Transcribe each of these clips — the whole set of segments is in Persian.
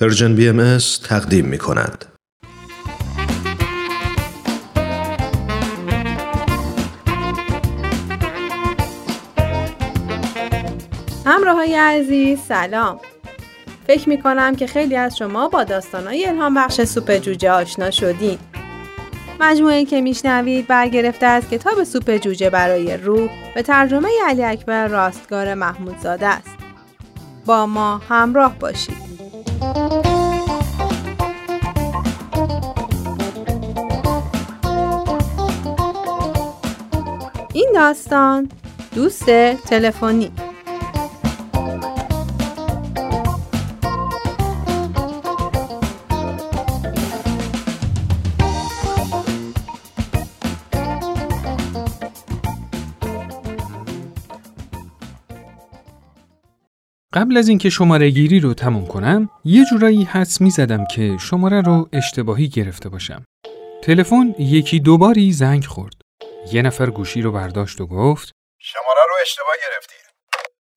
Persian BM تقدیم می کند. همراه های عزیز سلام. فکر می کنم که خیلی از شما با داستانهای الهام بخش سوپ جوجه آشنا شدین. مجموعه که میشنوید برگرفته از کتاب سوپ جوجه برای روح به ترجمه علی اکبر راستگار محمودزاده است. با ما همراه باشید. این داستان دوست تلفنی قبل از اینکه شماره گیری رو تموم کنم یه جورایی حدس می زدم که شماره رو اشتباهی گرفته باشم. تلفن یکی دوباری زنگ خورد. یه نفر گوشی رو برداشت و گفت شماره رو اشتباه گرفتی.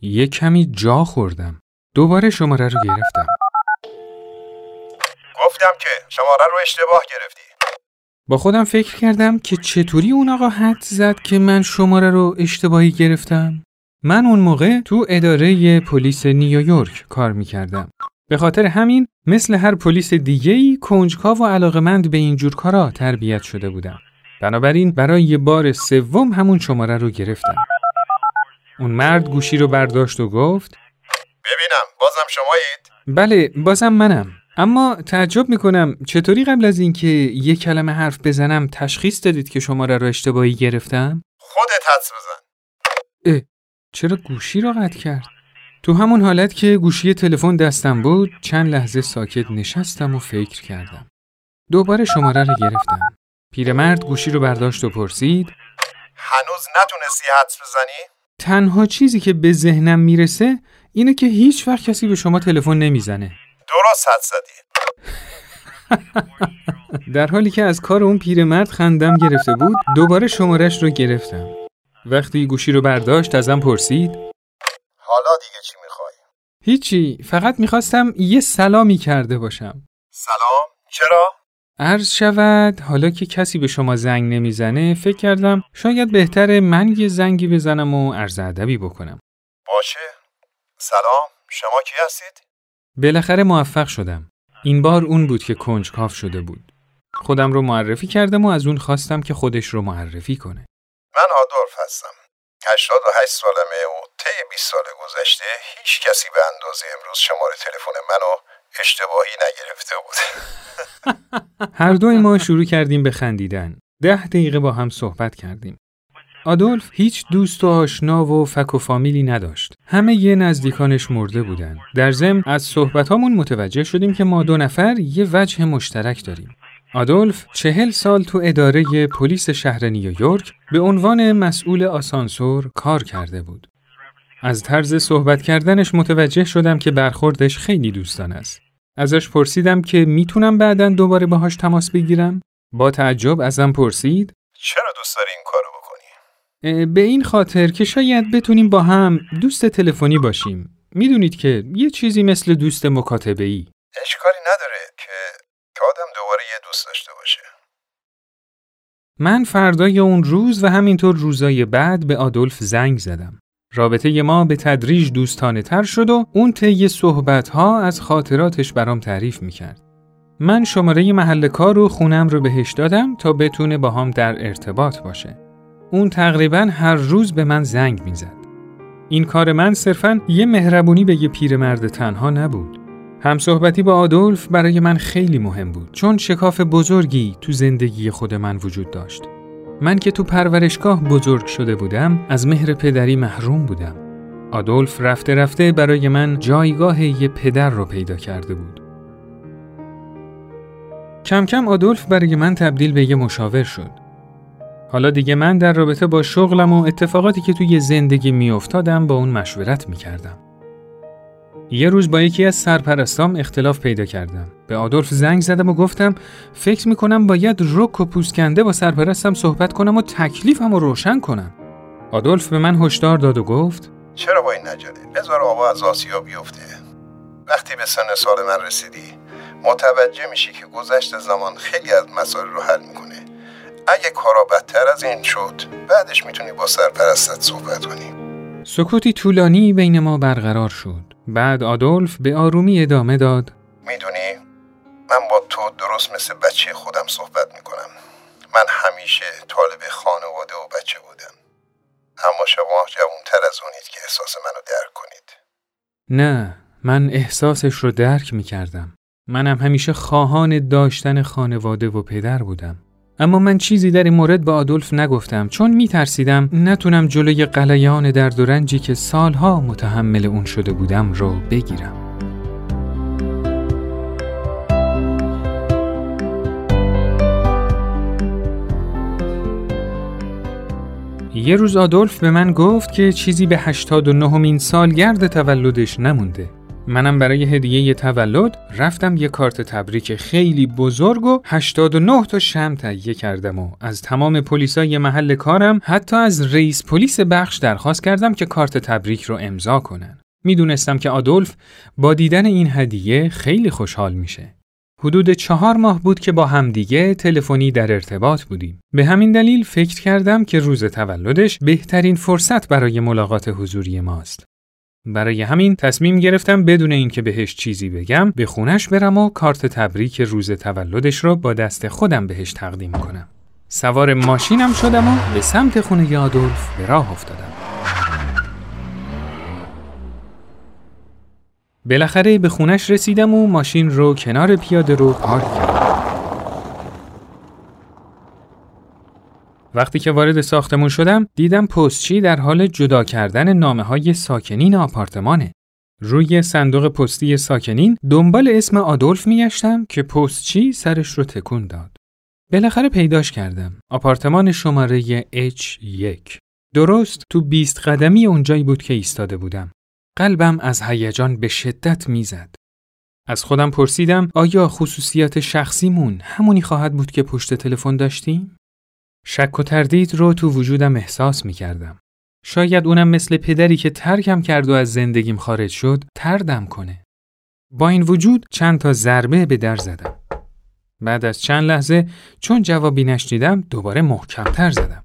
یه کمی جا خوردم. دوباره شماره رو گرفتم. گفتم که شماره رو اشتباه گرفتی. با خودم فکر کردم که چطوری اون آقا حد زد که من شماره رو اشتباهی گرفتم. من اون موقع تو اداره پلیس نیویورک کار می‌کردم. به خاطر همین مثل هر پلیس دیگه‌ای کنجکاو و علاقمند به این جور کارا تربیت شده بودم. بنابراین برای بار سوم همون شماره رو گرفتم. اون مرد گوشی رو برداشت و گفت ببینم بازم شمایید؟ بله بازم منم. اما تعجب می‌کنم چطوری قبل از اینکه یک کلمه حرف بزنم تشخیص دادید که شماره رو اشتباهی گرفتم؟ خودت حدس بزن. اه چرا گوشی رو قطع کرد؟ تو همون حالت که گوشی تلفن دستم بود چند لحظه ساکت نشستم و فکر کردم. دوباره شماره رو گرفتم. پیرمرد گوشی رو برداشت و پرسید هنوز نتونستی حدس بزنی؟ تنها چیزی که به ذهنم می‌رسه اینه که هیچ وقت کسی به شما تلفن نمی‌زنه. درست حد زدی. در حالی که از کار اون پیرمرد خندم گرفته بود دوباره شمارش رو گرفتم. وقتی گوشی رو برداشت ازم پرسید حالا دیگه چی می‌خوای؟ هیچی فقط می‌خواستم یه سلامی کرده باشم. سلام؟ چرا؟ عرض شود حالا که کسی به شما زنگ نمی‌زنه فکر کردم شاید بهتره من یه زنگی بزنم و عرض ادبی بکنم. باشه. سلام. شما کی هستید؟ بالاخره موفق شدم. این بار اون بود که کنجکاو شده بود. خودم رو معرفی کردم و از اون خواستم که خودش رو معرفی کنه. من آدولف هستم. 88 سالمه و طی 20 سال گذشته هیچ کسی به اندازه امروز شماره تلفن منو اشتباهی نگرفته بود. هر دوی ما شروع کردیم به خندیدن. ده دقیقه با هم صحبت کردیم. آدولف هیچ دوست و آشنا و فک و فامیلی نداشت. همه یه نزدیکانش مرده بودن. در ضمن از صحبتامون متوجه شدیم که ما دو نفر یه وجه مشترک داریم. آدولف چهل سال تو اداره پلیس شهر نیویورک به عنوان مسئول آسانسور کار کرده بود. از طرز صحبت کردنش متوجه شدم که برخوردش خیلی دوستان است. ازش پرسیدم که می‌تونم بعدا دوباره باهاش تماس بگیرم؟ با تعجب ازم پرسید چرا دوست داری این کارو بکنی؟ به این خاطر که شاید بتونیم با هم دوست تلفنی باشیم. می‌دونید که یه چیزی مثل دوست مکاتبه ای. اشکالی نداره که که آدم دوباره یه دوست داشته باشه. من فردای اون روز و همینطور روزای بعد به آدولف زنگ زدم. رابطه ما به تدریج دوستانه تر شد و اون طی صحبت ها از خاطراتش برام تعریف می‌کرد. من شماره محل کار و خونم رو بهش دادم تا بتونه با هم در ارتباط باشه. اون تقریبا هر روز به من زنگ می‌زد. این کار من صرفا یه مهربونی به یه پیرمرد تنها نبود. همصحبتی با آدولف برای من خیلی مهم بود چون شکاف بزرگی تو زندگی خود من وجود داشت. من که تو پرورشگاه بزرگ شده بودم از مهر پدری محروم بودم. آدولف رفته رفته برای من جایگاه یه پدر رو پیدا کرده بود. کم کم آدولف برای من تبدیل به یه مشاور شد. حالا دیگه من در رابطه با شغلم و اتفاقاتی که توی زندگی میافتادم با اون مشورت می‌کردم. یه روز با یکی از سرپرستام اختلاف پیدا کردم. به آدولف زنگ زدم و گفتم فکر می‌کنم باید رک و پوسکنده با سرپرستم صحبت کنم و تکلیفم رو روشن کنم. آدولف به من هشدار داد و گفت چرا با این نجله؟ بذار آقا از آسیا بیفته. وقتی به سن سال من رسیدی متوجه میشی که گذشت زمان خیلی از مسائل رو حل می‌کنه اگه کارا بدتر از این شد بعدش می‌تونی با سرپرستت صحبت کنی سکوتی طولانی بین ما برقرار شد. بعد آدولف به آرومی ادامه داد. می‌دونی من با تو درست مثل بچه خودم صحبت می‌کنم من همیشه طالب خانواده و بچه بودم اما شما جوانتر از اونید که احساس منو درک کنید نه من احساسش رو درک می کردم. منم همیشه خواهان داشتن خانواده و پدر بودم. اما من چیزی در این مورد به آدولف نگفتم چون می ترسیدم نتونم جلوی قلیان درد و رنجی که سالها متحمل اون شده بودم رو بگیرم. یه روز آدولف به من گفت که چیزی به 89 مین سالگرد تولدش نمونده. منم برای هدیه تولد رفتم یه کارت تبریک خیلی بزرگ و 89 تا شم تهیه کردم و از تمام پلیسای محل کارم حتی از رئیس پلیس بخش درخواست کردم که کارت تبریک رو امضا کنن. می‌دونستم که آدولف با دیدن این هدیه خیلی خوشحال میشه. حدود چهار ماه بود که با همدیگه تلفنی در ارتباط بودیم. به همین دلیل فکر کردم که روز تولدش بهترین فرصت برای ملاقات حضوری ماست. برای همین تصمیم گرفتم بدون اینکه بهش چیزی بگم به خونش برم و کارت تبریک روز تولدش رو با دست خودم بهش تقدیم کنم. سوار ماشینم شدم و به سمت خونه آدولف به راه افتادم. بالاخره به خونش رسیدم و ماشین رو کنار پیاده رو پارک کردم. وقتی که وارد ساختمون شدم دیدم پستچی در حال جدا کردن نامه های ساکنین آپارتمانه. روی صندوق پستی ساکنین دنبال اسم آدولف میگشتم که پستچی سرش رو تکون داد. بالاخره پیداش کردم. آپارتمان شماره H1. درست تو بیست قدمی اونجایی بود که ایستاده بودم. قلبم از هیجان به شدت می‌زد. از خودم پرسیدم آیا خصوصیات شخصیمون همونی خواهد بود که پشت تلفن داشتیم؟ شک و تردید رو تو وجودم احساس می کردم. شاید اونم مثل پدری که ترکم کرد و از زندگیم خارج شد تردم کنه. با این وجود چند تا ضربه به در زدم. بعد از چند لحظه چون جوابی نشنیدم دوباره محکمتر زدم.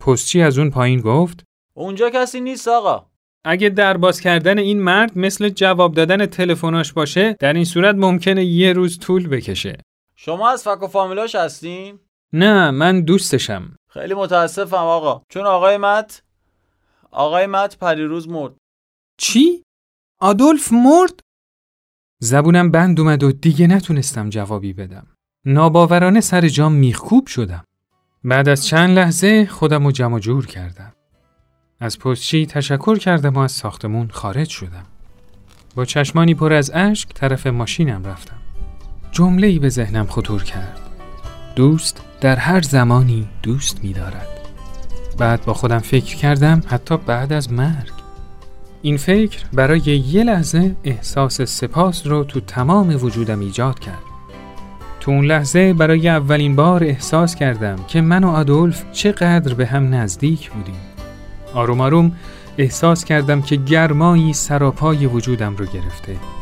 پستچی از اون پایین گفت اونجا کسی نیست آقا اگه در باز کردن این مرد مثل جواب دادن تلفناش باشه در این صورت ممکنه یه روز طول بکشه. شما از فک و فامیلاش هستین نه من دوستشم. خیلی متاسفم آقا چون آقای مت آقای مت پریروز مرد چی؟ آدولف مرد؟ زبونم بند اومد و دیگه نتونستم جوابی بدم. ناباورانه سر جام میخکوب شدم. بعد از چند لحظه خودم رو جمع جور کردم. از پستچی تشکر کردم و از ساختمون خارج شدم. با چشمانی پر از اشک طرف ماشینم رفتم. جمله ای به ذهنم خطور کرد. دوست در هر زمانی دوست می دارد. بعد با خودم فکر کردم حتی بعد از مرگ. این فکر برای یه لحظه احساس سپاس رو تو تمام وجودم ایجاد کرد. تو اون لحظه برای اولین بار احساس کردم که من و آدولف چقدر به هم نزدیک بودیم. آروم آروم احساس کردم که گرمایی سراپای وجودم رو گرفته.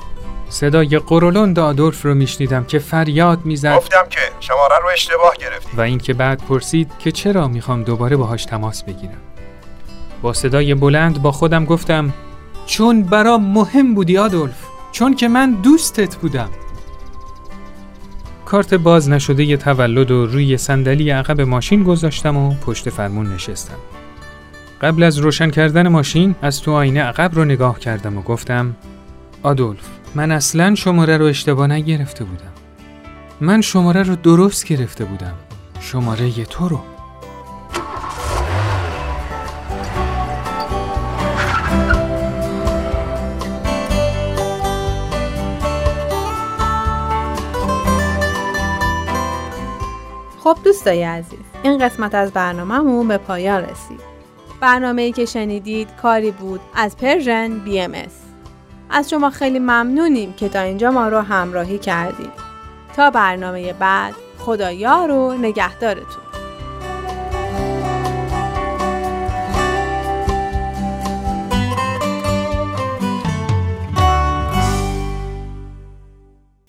صدای قرولند آدولف رو میشنیدم که فریاد می‌زد. گفتم که شماره رو اشتباه گرفتی و اینکه بعد پرسید که چرا می‌خوام دوباره باهاش تماس بگیرم. با صدای بلند با خودم گفتم چون برام مهم بودی آدولف چون که من دوستت بودم. کارت باز نشده ی تولد و روی صندلی عقب ماشین گذاشتم و پشت فرمون نشستم. قبل از روشن کردن ماشین از تو آینه عقب رو نگاه کردم و گفتم آدولف من اصلا شماره رو اشتباه نگرفته بودم. من شماره رو درست گرفته بودم. شماره تو رو. خب دوستای عزیز این قسمت از برنامهمون به پایان رسید. برنامه ای که شنیدید کاری بود از Persian BMS. از شما خیلی ممنونیم که تا اینجا ما رو همراهی کردید. تا برنامه بعد خدا یار و نگهدارتون.